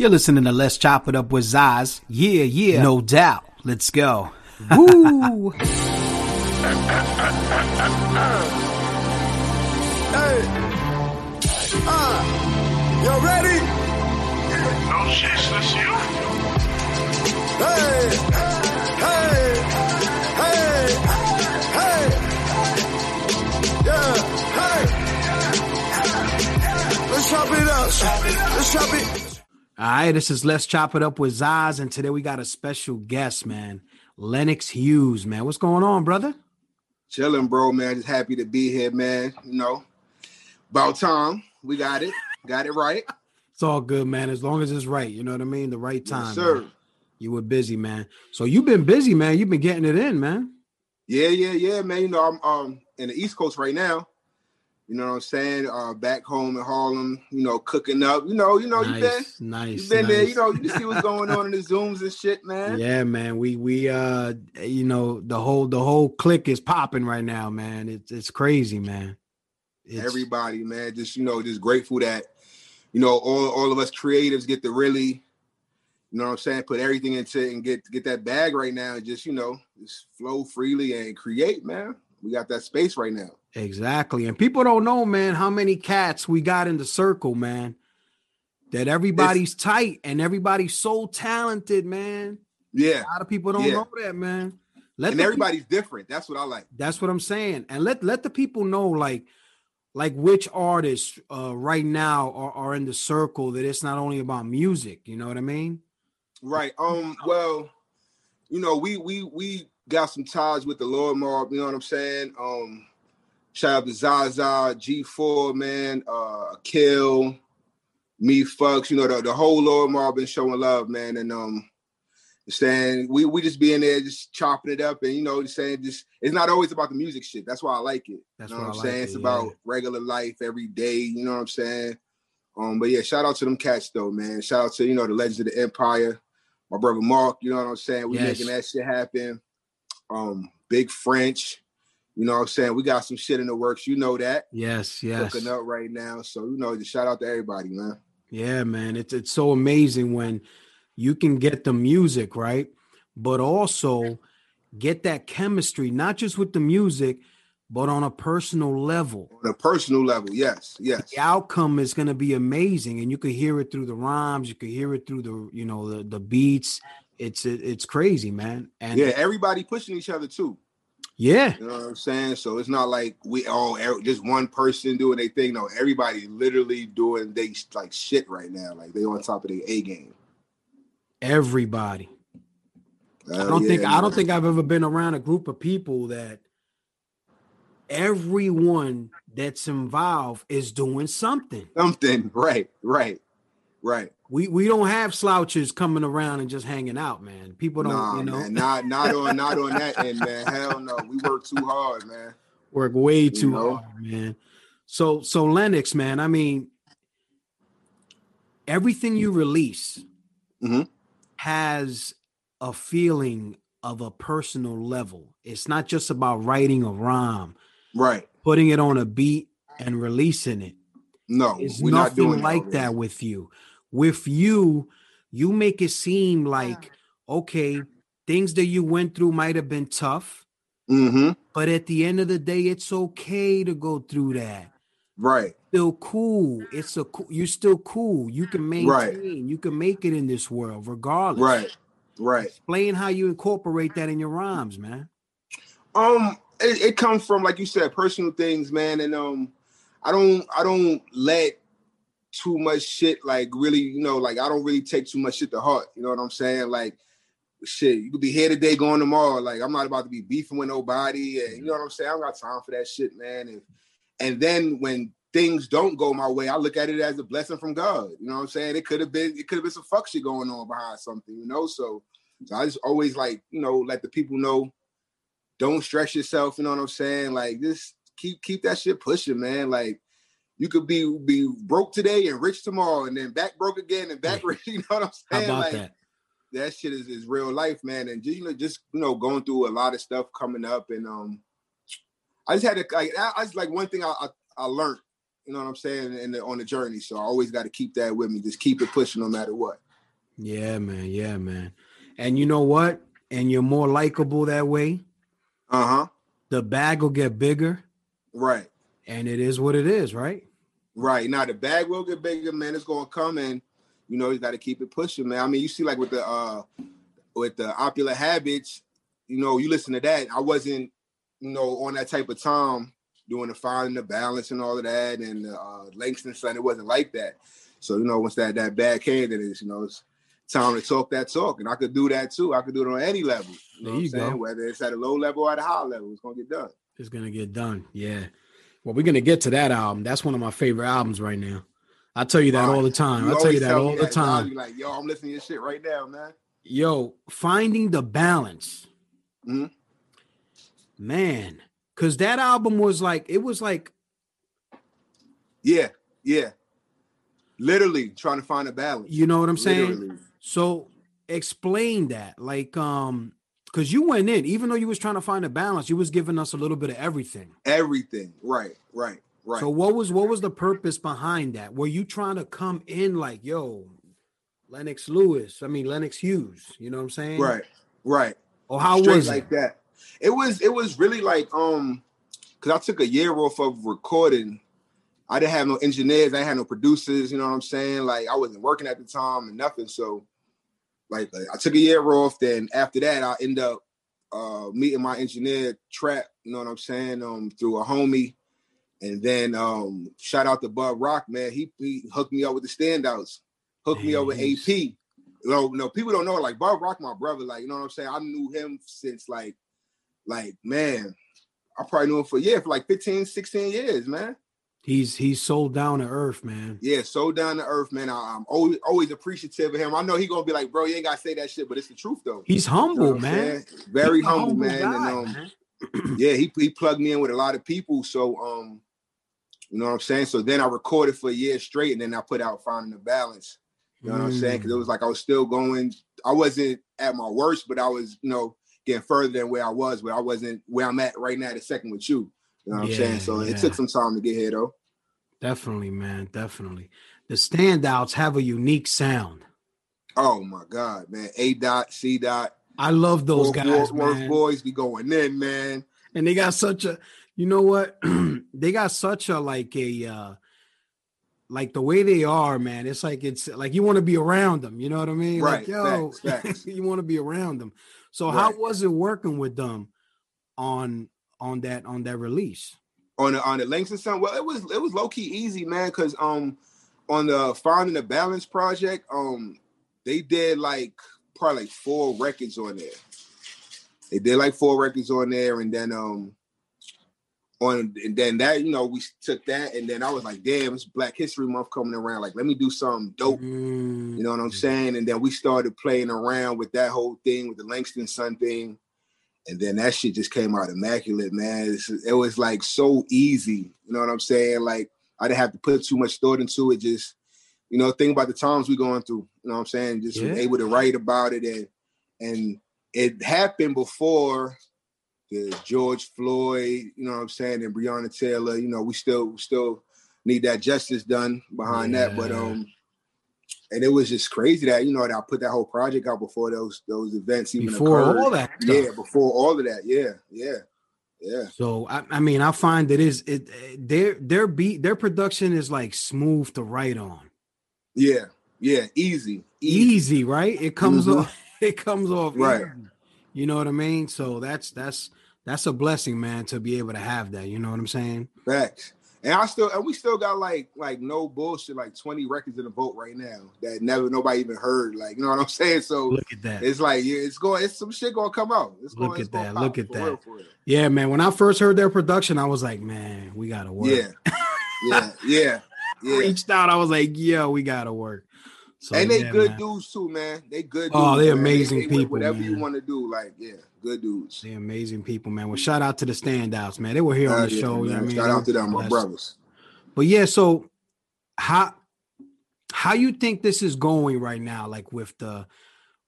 You're listening to Let's Chop It Up with Zaz. Yeah, yeah. No doubt. Let's go. Woo! Hey. Uh, you ready? No shit, that's you. Hey, hey, hey, hey, yeah, hey. Let's chop it up. Let's chop it. All right, this is Let's Chop It Up with Zaz, and today we got a special guest, man. Lennox Hughes, man. What's going on, brother? Chilling, bro, man. Just happy to be here, man. You know, about time. We got it. got it right. It's all good, man. As long as it's right. You know what I mean? The right time. Yes, sir. Man. You were busy, man. So you've been busy, man. You've been getting it in, man. Yeah, yeah, yeah, man. You know, I'm um in the East Coast right now. You know what I'm saying? Uh, back home in Harlem, you know, cooking up. You know, you know, nice, you been nice, you been nice. there. You know, you can see what's going on in the zooms and shit, man. Yeah, man. We we uh, you know, the whole the whole clique is popping right now, man. It's it's crazy, man. It's, Everybody, man, just you know, just grateful that you know all all of us creatives get to really, you know what I'm saying, put everything into it and get get that bag right now and just you know just flow freely and create, man. We got that space right now. Exactly. And people don't know, man, how many cats we got in the circle, man. That everybody's it's, tight and everybody's so talented, man. Yeah. A lot of people don't yeah. know that, man. Let and everybody's people, different. That's what I like. That's what I'm saying. And let let the people know, like, like which artists uh right now are, are in the circle that it's not only about music, you know what I mean? Right. Um, well, you know, we we we got some ties with the Lord Mob, you know what I'm saying? Um, Shout out to Zaza, G4, man, uh, Kill, me, Fucks, you know, the, the whole Lord Mob been showing love, man. And um saying we we just be in there just chopping it up and you know just saying just it's not always about the music shit. That's why I like it. That's you know what, I'm saying. Like it's it, about regular life every day, you know what I'm saying? Um, but yeah, shout out to them cats though, man. Shout out to you know the legends of the empire, my brother Mark, you know what I'm saying? We Yes. making that shit happen. Um, Big French, you know what I'm saying? We got some shit in the works, you know that. Yes, yes. Cooking up right now. So you know, just shout out to everybody, man. Yeah, man. It's it's so amazing when you can get the music, right? But also get that chemistry, not just with the music, but on a personal level. On a personal level, yes, yes. The outcome is going to be amazing, and you can hear it through the rhymes. You can hear it through the, you know, the the beats. It's it, it's crazy, man. And Yeah, everybody pushing each other too. yeah, You know what I'm saying? So it's not like we all er- just one person doing their thing. No, everybody literally doing they like shit right now. Like they on top of their A game. everybody. I don't yeah, think I don't think I've ever been around a group of people that everyone that's involved is doing something. something. Right, right, right. We we don't have slouches coming around and just hanging out, man. People don't, Nah, you know, man, not not on not on that end, man. Hell no. We work too hard, man. work way too know? hard, man. So so Lennox, man, I mean, everything you release Mhm. has a feeling of a personal level. It's not just about writing a rhyme, Right. putting it on a beat and releasing it. No, It's we're not doing nothing like already. that with you. With you, you make it seem like okay, things that you went through might have been tough, Mm-hmm. but at the end of the day, it's okay to go through that. Right. Still cool. It's a cool. You're still cool. You can maintain. Right. You can make it in this world, regardless. Right. Right. Explain how you incorporate that in your rhymes, man. Um, it, it comes from like you said, personal things, man, and um, I don't, I don't let too much shit like really, you know, like I don't really take too much shit to heart. You know what I'm saying? Like, shit, you could be here today, going tomorrow. Like, I'm not about to be beefing with nobody, and you know mm-hmm. what I'm saying? I don't got time for that shit, man. And and then when things don't go my way, I look at it as a blessing from God. You know what I'm saying? It could have been, it could have been some fuck shit going on behind something, you know. So, so I just always like, you know, let the people know don't stress yourself. You know what I'm saying? Like just keep keep that shit pushing, man. Like you could be be broke today and rich tomorrow, and then back broke again and back rich. You know what I'm saying? How about like that? that shit is, is real life, man. And just, you know, just you know, going through a lot of stuff coming up, and um, I just had to like I, I just like one thing I I, I learned. You know what I'm saying? In the, on the journey, so I always got to keep that with me. Just keep it pushing, no matter what. Yeah, man. Yeah, man. And you know what? And you're more likable that way. Uh huh. The bag will get bigger, Right. and it is what it is, right? Right. Now the bag will get bigger, man. It's gonna come and you know, you gotta keep it pushing, man. I mean, you see, like with the uh with the opulent habits, you know, you listen to that. I wasn't, you know, on that type of time doing the finding the balance and all of that and the uh Langston son, it wasn't like that. So, you know, once that that bag came, then it's you know, it's time to talk that talk. And I could do that too. I could do it on any level. You know There what I'm you saying? go. Whether it's at a low level or at a high level, it's gonna get done. It's gonna get done. Yeah. Well, we're gonna get to that album. That's one of my favorite albums right now. I tell you that all the time. I tell you that all the time. like, yo, I'm listening to shit right now, man. Yo, finding the balance. Mhm. Man, because that album was like, it was like, Yeah, yeah. Literally trying to find a balance. you know what I'm saying? Literally. So explain that. Like, um, because you went in, even though you was trying to find a balance, you was giving us a little bit of everything. Everything. Right, right, right. So what was what was the purpose behind that? Were you trying to come in like, yo, Lennox Lewis? I mean Lennox Hughes. You know what I'm saying? right, right. Or how Straight was like it? that. It was it was really like um because I took a year off of recording. I didn't have no engineers, I have no producers, you know what I'm saying? Like I wasn't working at the time and nothing. So like, like, I took a year off. Then after that, I end up uh meeting my engineer Trap, you know what I'm saying, um through a homie. And then um shout out to Bub Rock, man. He, he hooked me up with the standouts, hooked me up with AP. You know, no, people don't know. Like Bub Rock, my brother. Like, you know what I'm saying? I knew him since like, like, man, I probably knew him for yeah, for like 15, 16 years, man. He's he's so down to earth, man. Yeah, so down to earth, man. I, am always always appreciative of him. I know he gonna be like, bro, you ain't gotta say that shit, but it's the truth though. He's You know humble, man. Very He's a humble, man. guy, and um, man. yeah, he he plugged me in with a lot of people. So um, you know what I'm saying? So then I recorded for a year straight, and then I put out Finding the Balance. You know what I'm saying? Because it was like I was still going. I wasn't at my worst, but I was, you know, getting further than where I was. But I wasn't where I'm at right now. The second with you. You know what Yeah, I'm saying? So yeah. it took some time to get here, though. Definitely, man. Definitely. The standouts have a unique sound. Oh my God, man! A dot, C dot, I love those Wolf, guys, Wolf, man. boys be going in, man. and they got such a you know what they got such a like a uh like the way they are man it's like it's like you want to be around them you know what i mean like Right, yo facts, facts. you want to be around them so how was it working with them on on that on that release on the on the Langston Son. Well, it was it was low key easy, man, because um on the Finding the Balance project, um they did like probably like four records on there. They did like four records on there, and then um on and then that you know we took that, and then I was like, damn, it's Black History Month coming around. Like, let me do something dope. Mm, You know what I'm saying? And then we started playing around with that whole thing with the Langston Son thing. And then that shit just came out immaculate, man. It was like so easy. You know what I'm saying? Like I didn't have to put too much thought into it. Just, you know, think about the times we going through. You know what I'm saying? Just Yeah. able to write about it and and it happened before the George Floyd, you know what I'm saying, and Breonna Taylor. You know, we still still need that justice done behind that. But um and it was just crazy that you know that I put that whole project out before those those events even before occurred. all that stuff. yeah, before all of that, yeah, yeah, yeah, so I, I mean i find that is it their their beat their production is like smooth to write on yeah, yeah, easy, easy, easy, right? It comes Mhm. off. It comes off Right. You know what I mean? So that's that's that's a blessing, man, to be able to have that. You know what I'm saying? facts. And I still and we still got like like no bullshit, like 20 records in the vote right now that never nobody even heard. Like, you know what I'm saying? So Look at that. it's like yeah, it's going, it's some shit gonna come out. It's Look it's at that, look at that. real, real. Yeah, man. When I first heard their production, I was like, man, we gotta work. Yeah, yeah, yeah, yeah. Reached out. I was like, yo, we gotta work. So and they yeah, good man. dudes too, man. They good oh, dudes. Oh, they man. amazing they- people, Whatever you want to do, like, yeah, good dudes. They're amazing people, man. Well, shout out to the standouts, man. They were here on the yeah, show. You know what I mean? Shout out to them, my brothers. But yeah, so how how you think this is going right now, like with the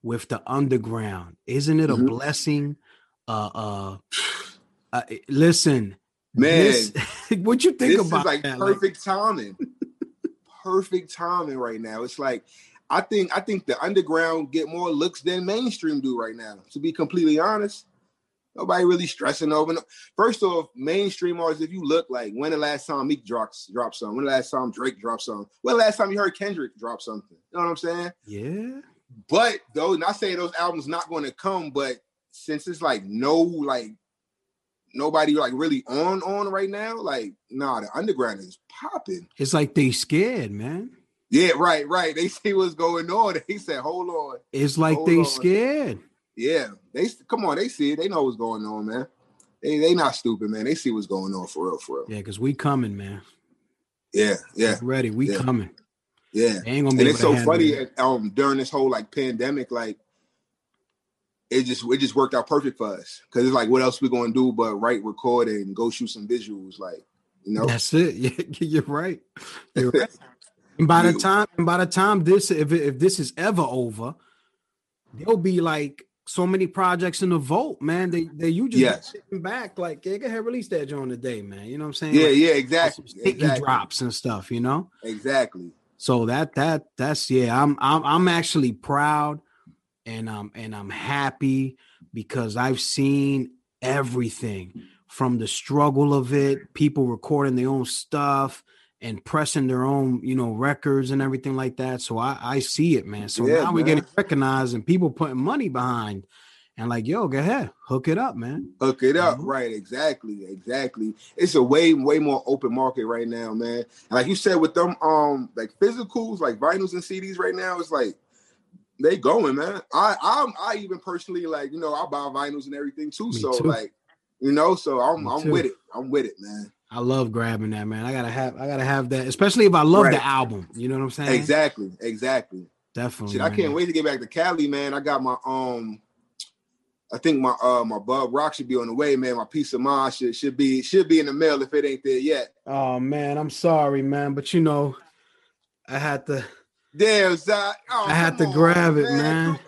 with the underground? Isn't it a Mhm. blessing? Uh uh, uh listen, Man, this- what you think this about is like that? Like, perfect timing. perfect timing right now. It's like I think I think the underground get more looks than mainstream do right now. To be completely honest, nobody really stressing over. No. First off, mainstream artists. If you look like when the last time Meek drops dropped something, when the last time Drake dropped something, when the last time you heard Kendrick drop something, you know what I'm saying? Yeah. But though, not saying those albums not going to come, but since it's like no like nobody like really on on right now, like nah, the underground is popping. It's like they scared, man. Yeah, right, right. They see what's going on. They said, "Hold on." It's like Hold they on. scared. Yeah, they come on. They see it. They know what's going on, man. They they not stupid, man. They see what's going on for real, for real. Yeah, because we coming, man. Yeah, yeah, Ready. We Yeah. coming. yeah. They ain't gonna be And it's so funny it. um during this whole like pandemic, like it just it just worked out perfect for us because it's like what else we gonna do but write, record, and go shoot some visuals, like you know. That's it. Yeah, you're right. You're right. And by the time, and by the time this, if if this is ever over, there'll be like so many projects in the vault, man. They they you just Yes. sitting back like, yeah, go ahead, release that joint today, man. You know what I'm saying? Yeah, Like, yeah, exactly, sticky exactly, drops and stuff. You know. exactly. So that that that's yeah, I'm I'm I'm actually proud and um and I'm happy because I've seen everything from the struggle of it, people recording their own stuff and pressing their own, you know, records and everything like that. So I I see it, man. So Yeah, now we're getting recognized and people putting money behind and like, yo, go ahead, hook it up, man. Hook it up, Mhm. right? Exactly, exactly. It's a way, way more open market right now, man. And like you said, with them, um, like physicals, like vinyls and CDs, right now, it's like they going, man. I, I'm, I even personally like, you know, I buy vinyls and everything too. Me so too. like, you know, so I'm, Me I'm too. with it. I'm with it, man. I love grabbing that, man. I gotta have I gotta have that, especially if I love Right. the album. You know what I'm saying? Exactly, exactly. Definitely. Shit, I can't wait to get back to Cali, man. I got my um. I think my uh my Bub Rock should be on the way, man. My peace of mind should should be should be in the mail if it ain't there yet. Oh man, I'm sorry, man, but you know, I had to. Damn. Oh, I had to grab it, Come- man.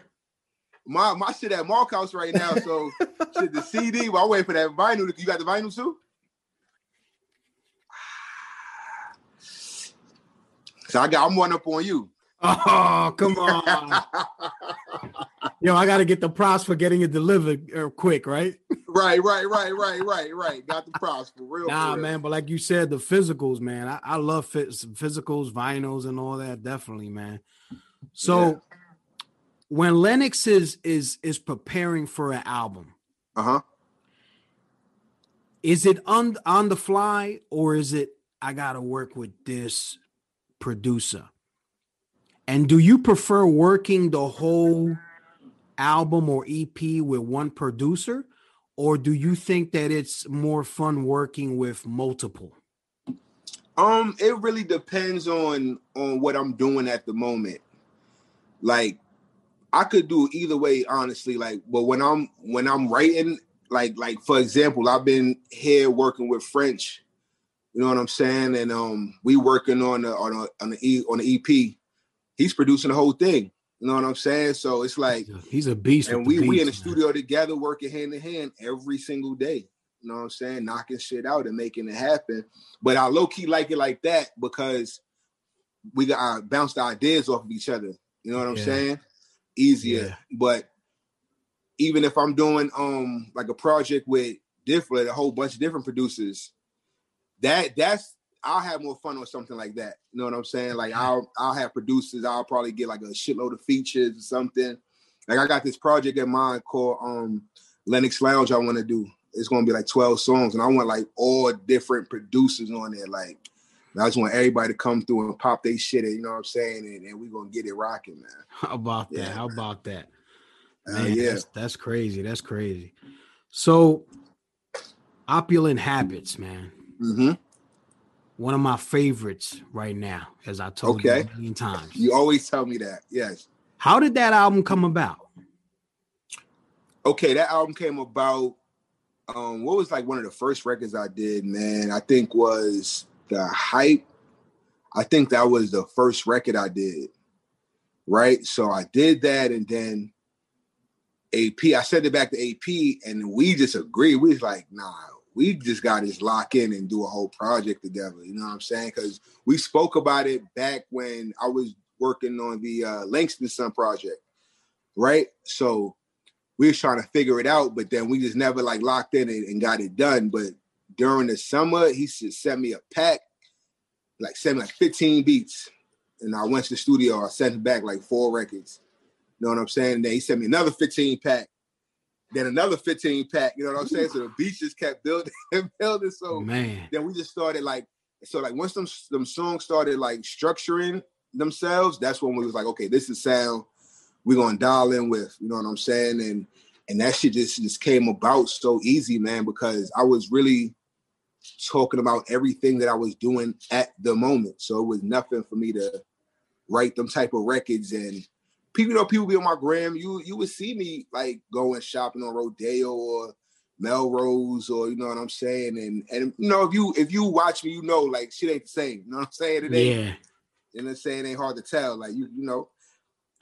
My my shit at Mark House right now, so shit the CD. But I wait for that vinyl. You got the vinyl too? So I got I'm one up on you. Oh, come on, yo! I got to get the props for getting it delivered uh, quick, right? right, right, right, right, right, right. Got the props for real. Nah, for real. man, but like you said, the physicals, man. I, I love phys- physicals, vinyls, and all that. Definitely, man. So, Yeah. when Lennox is is is preparing for an album, Uh huh. is it on on the fly or is it I gotta work with this producer? And do you prefer working the whole album or EP with one producer, or do you think that it's more fun working with multiple? Um, it really depends on on what I'm doing at the moment. Like, I could do either way, honestly. Like, but when I'm when I'm writing, like like for example, I've been here working with French. You know what I'm saying? And um, we working on the on a, on the E on the EP. He's producing the whole thing. You know what I'm saying? So it's like, He's a beast. and we we in the man. studio together, working hand in hand every single day. You know what I'm saying? Knocking shit out and making it happen. But I low key like it like that because we got uh, bounced ideas off of each other. You know what I'm Yeah. saying? Easier. Yeah. But even if I'm doing um like a project with different a whole bunch of different producers, that that's I'll have more fun on something like that. You know what I'm saying? Like I'll I'll have producers. I'll probably get like a shitload of features or something. Like I got this project in mind called um Lennox Lounge. I want to do. It's gonna be like 12 songs, and I want like all different producers on there. Like I just want everybody to come through and pop their shit. You know what I'm saying? And, and we gonna get it rocking, man. How about that? Yeah. How about that? Man, yeah. that's, that's crazy. That's crazy. So, opulent habits, man. Hmm One of my favorites right now, as I told you Okay. a million times. You always tell me that. Yes. How did that album come about? okay, that album came about. Um, what was like one of the first records I did, man? I think was the hype. I think that was the first record I did. Right. So I did that and then AP, I sent it back to AP and we just agreed. We was like, nah, we just got to lock in and do a whole project together. You know what I'm saying? Because we spoke about it back when I was working on the uh, Langston Son project, right? So we was trying to figure it out, but then we just never like locked in and, and got it done. But during the summer, he just sent me a pack, like sent me like 15 beats. And I went to the studio, I sent him back like four records. You know what I'm saying? And then he sent me another 15 pack, then another 15 pack. You know what I'm saying? So the beats just kept building and building. So Man. then we just started like, so like once them them songs started like structuring themselves, that's when we was like, okay, this is sound we're gonna dial in with. You know what I'm saying? And and that shit just just came about so easy, man, because I was really talking about everything that I was doing at the moment. So it was nothing for me to write them type of records and people you know people be on my gram. You you would see me like going shopping on Rodeo or Melrose or you know what I'm saying. And and you know if you if you watch me, you know like shit ain't the same. You know what I'm saying? It ain't. Yeah. And I'm saying? It ain't hard to tell. Like you you know.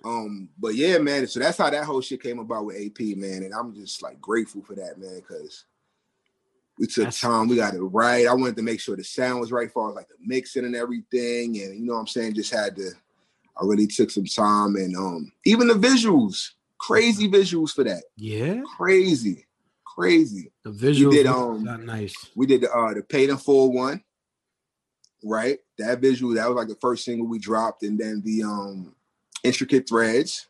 Um, but yeah, man. So that's how that whole shit came about with AP, man. And I'm just like grateful for that, man, because we took That's- time, we got it right. I wanted to make sure the sound was right for like the mixing and everything. And you know what I'm saying? Just had to, I really took some time and um even the visuals, crazy visuals for that. Yeah. Crazy, crazy. The visuals we did, um, not nice. We did the uh the paid in full one, right? That visual, that was like the first single we dropped, and then the um intricate threads.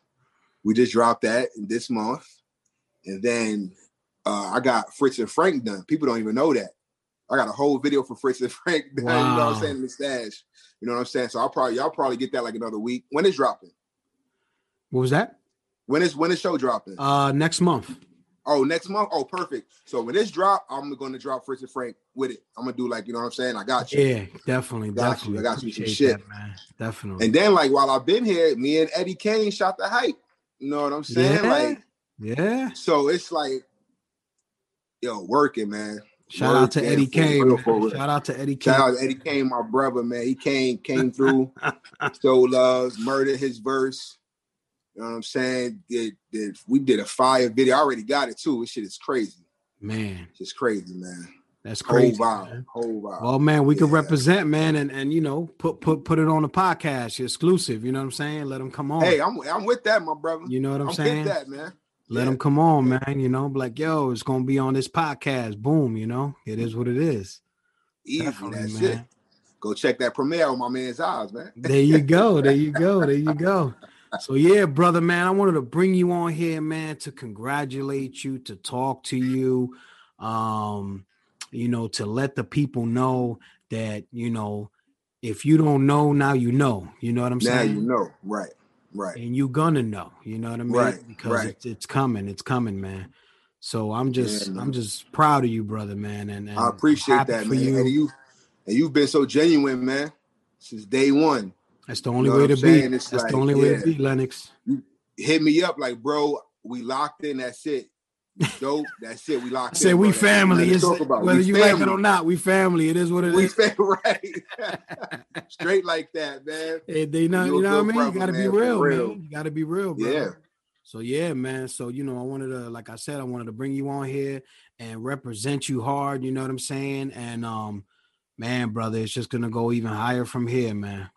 We just dropped that this month. And then uh I got Fritz and Frank done. People don't even know that. I got a whole video for Fritz and Frank done, you know what I'm saying? in The stash. You know what I'm saying? So I'll probably y'all probably get that like another week. When is dropping? What was that? When is when is show dropping? Uh next month. Oh, next month? Oh, perfect. So when this drop, I'm gonna drop Fritz and Frank with it. I'm gonna do like, you know what I'm saying? I got you. Yeah, definitely. Got you. definitely. I got you some shit. that, man. Definitely. And then like while I've been here, me and Eddie Kane shot the hype. You know what I'm saying? Yeah. Like, yeah. so it's like, yo, working, man. Shout out to Eddie Kane. real, man. for real. Shout out to Eddie Kane. Shout out to Eddie Kane, my brother, man. He came, came through, stole loves, murdered his verse. You know what I'm saying? Did, did we did a fire video? I already got it too. This shit is crazy. Man, It's crazy, man. that's crazy. Whole vibe. man. Whole vibe. Well, man, we could represent, man, and and you know, put put put it on the podcast, exclusive. You know what I'm saying? Let them come on. hey, I'm I'm with that, my brother. you know what I'm, I'm saying? with that, man. Let Yeah. them come on, man. You know, like, yo, it's gonna be on this podcast. Boom. You know, it is what it is. Easy, Definitely, that's man. it. Go check that premiere on my man's eyes, man. There you go. There you go. There you go. So yeah, brother, man, I wanted to bring you on here, man, to congratulate you, to talk to you, um, you know, to let the people know that you know, if you don't know, now you know. You know what I'm Now saying? Now you know, right, right. and you're gonna know. You know what I mean? Right, because right. It's, it's coming. It's coming, man. So I'm just man. I'm just proud of you, brother, man. And, and I appreciate that, man. you. And you and you've been so genuine, man, since day one. That's the only know way to be. It's That's like, the only way to be, Lennox. Hit me up like, bro, we locked in. That's it. Dope. That's it. We locked say in. we. Family. It's, talk about. whether We you like it or not, we family. It is what it We is. fam- right. Straight like that, man. Hey, they know, You know what I mean? brother, you gotta be man, for real, real. man. You gotta be real, bro. Yeah. So yeah, man. So you know, I wanted to, like I said, I wanted to bring you on here and represent you hard. You know what I'm saying? And um, man, brother, it's just gonna go even higher from here, man.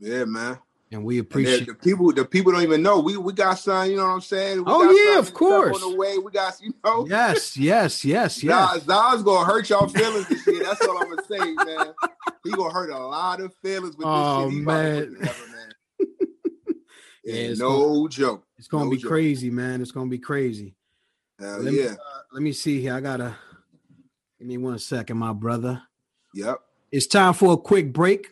Yeah, man. And we And appreciate. the people, the people don't even know. We we got some, you know what I'm saying? We Oh, got yeah, of course. On the way, we got, you know. Yes, yes, yes, yes. Zaz, Zaz gonna hurt y'all feelings. That's all I'm gonna say, man. He gonna hurt a lot of feelings with Oh, this shit. He to man. together, man. Yeah, Yeah, no joke. It's gonna No be joke. crazy, man. It's gonna be crazy. Hell Let me- yeah. Uh, let me see here. I gotta give me one second, my brother. Yep. It's time for a quick break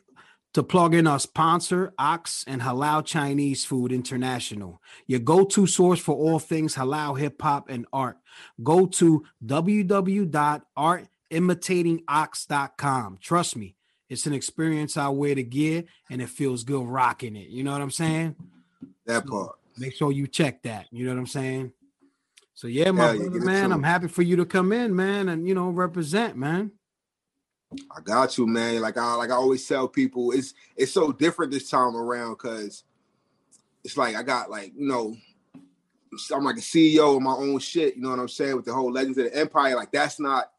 to plug in our sponsor, Ox and Halal Chinese Food International, your go to source for all things halal, hip hop, and art. Go to www.artimitatingox.com. Trust me, it's an experience. I wear the gear and it feels good rocking it. You know what I'm saying? That part. Make sure you check that. You know what I'm saying? So, yeah, my yeah, brother, man, I'm happy for you to come in, man, and, you know, represent, man. I got you, man. Like I like I always tell people, it's it's so different this time around because it's like I got like, you know, I'm like a CEO of my own shit, you know what I'm saying? With the whole Legends of the Empire, like that's not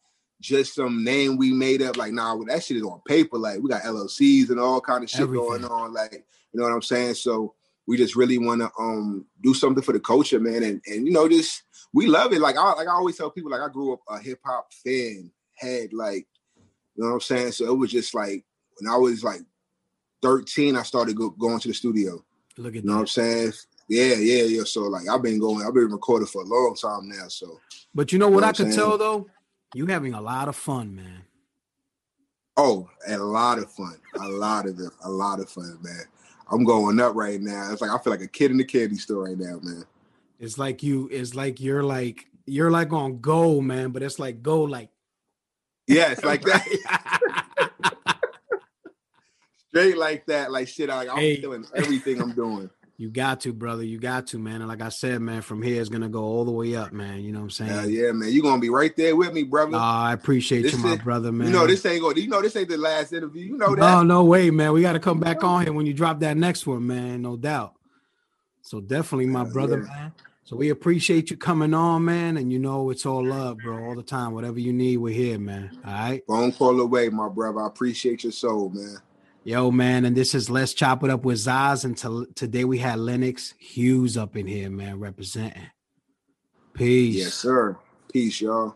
just some name we made up. Like, nah, well, that shit is on paper. Like, we got LLCs and all kind of shit Everything. going on. Like, you know what I'm saying? So we just really want to um do something for the culture, man, and and you know, just we love it. Like I like I always tell people, like I grew up a hip hop fan, had like, you know what I'm saying? So it was just like when I was like 13, I started go, going to the studio. Look at You know what I'm saying? Yeah, yeah, yeah. So like I've been going, I've been recording for a long time now. So But you know what know I what I'm could saying? tell though? You having a lot of fun, man. oh, a lot of fun, a lot of it, a lot of fun, man. I'm going up right now. It's like I feel like a kid in the candy store right now, man. It's like you, it's like you're like you're like on go, man, but it's like go like Yeah, it's like that, straight like that, like shit. Like I'm Hey. feeling everything I'm doing. You got to, brother. You got to, man. And like I said, man, from here it's gonna go all the way up, man. You know what I'm saying? Hell yeah, man. You're gonna be right there with me, brother. Ah, I appreciate This you, my brother, man. you know this ain't going. You know this ain't the last interview. You know that. Oh, no way, man. We got to come back on here when you drop that next one, man. No doubt. So definitely, my Hell brother, yeah. man. So we appreciate you coming on, man. And you know it's all love, bro. All the time. Whatever you need, we're here, man. All right. Phone call away, my brother. I appreciate your soul, man. Yo, man, and this is Let's Chop It Up with Zaz. And to, today we had Lennox Hughes up in here, man, representing. Peace. Yes, sir. Peace, y'all.